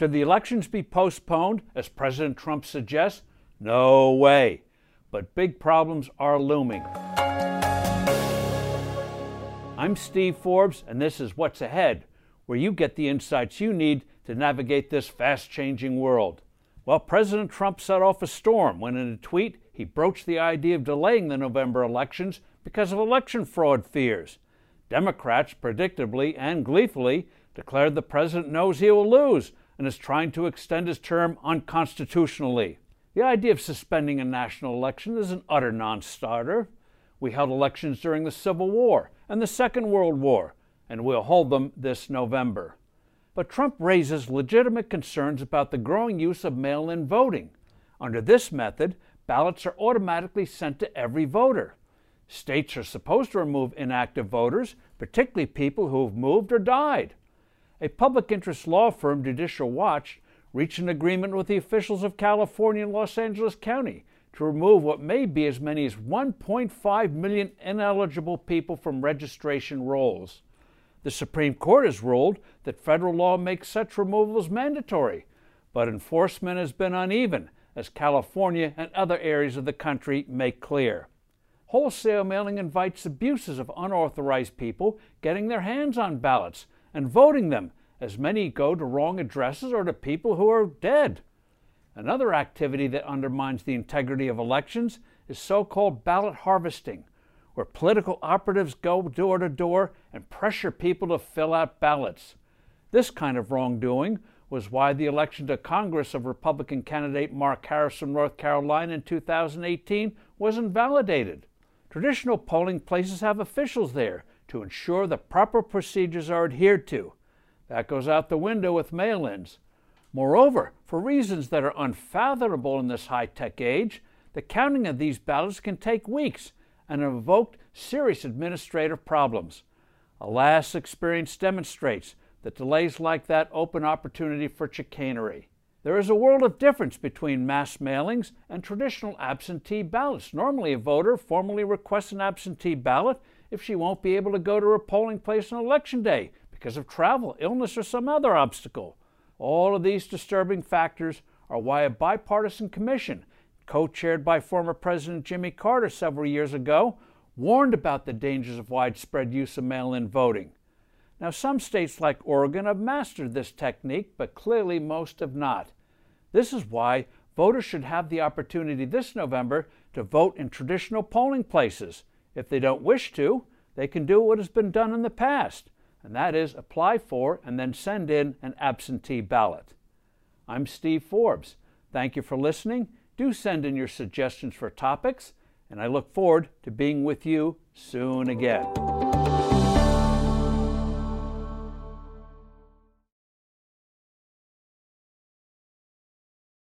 Should the elections be postponed, as President Trump suggests? No way. But big problems are looming. I'm Steve Forbes, and this is What's Ahead, where you get the insights you need to navigate this fast changing world. Well, President Trump set off a storm when, in a tweet, he broached the idea of delaying the November elections because of election fraud fears. Democrats, predictably and gleefully, declared the president knows he will lose and is trying to extend his term unconstitutionally. The idea of suspending a national election is an utter non starter. We held elections during the Civil War and the Second World War, and we'll hold them this November. But Trump raises legitimate concerns about the growing use of mail in voting. Under this method, ballots are automatically sent to every voter. States are supposed to remove inactive voters, particularly people who have moved or died. A public interest law firm, Judicial Watch, reached an agreement with the officials of California and Los Angeles County to remove what may be as many as 1.5 million ineligible people from registration rolls. The Supreme Court has ruled that federal law makes such removals mandatory, but enforcement has been uneven, as California and other areas of the country make clear. Wholesale mailing invites abuses of unauthorized people getting their hands on ballots and voting them, as many go to wrong addresses or to people who are dead. Another activity that undermines the integrity of elections is so called ballot harvesting, where political operatives go door to door and pressure people to fill out ballots. This kind of wrongdoing was why the election to Congress of Republican candidate Mark Harris from North Carolina in 2018 was invalidated. Traditional polling places have officials there to ensure the proper procedures are adhered to. That goes out the window with mail ins. Moreover, for reasons that are unfathomable in this high tech age, the counting of these ballots can take weeks and have evoked serious administrative problems. Alas, experience demonstrates that delays like that open opportunity for chicanery. There is a world of difference between mass mailings and traditional absentee ballots. Normally, a voter formally requests an absentee ballot if she won't be able to go to her polling place on election day because of travel, illness, or some other obstacle. All of these disturbing factors are why a bipartisan commission, co chaired by former President Jimmy Carter several years ago, warned about the dangers of widespread use of mail in voting. Now, some states like Oregon have mastered this technique, but clearly most have not. This is why voters should have the opportunity this November to vote in traditional polling places. If they don't wish to, they can do what has been done in the past and that is apply for and then send in an absentee ballot. I'm Steve Forbes. Thank you for listening. Do send in your suggestions for topics, and I look forward to being with you soon again.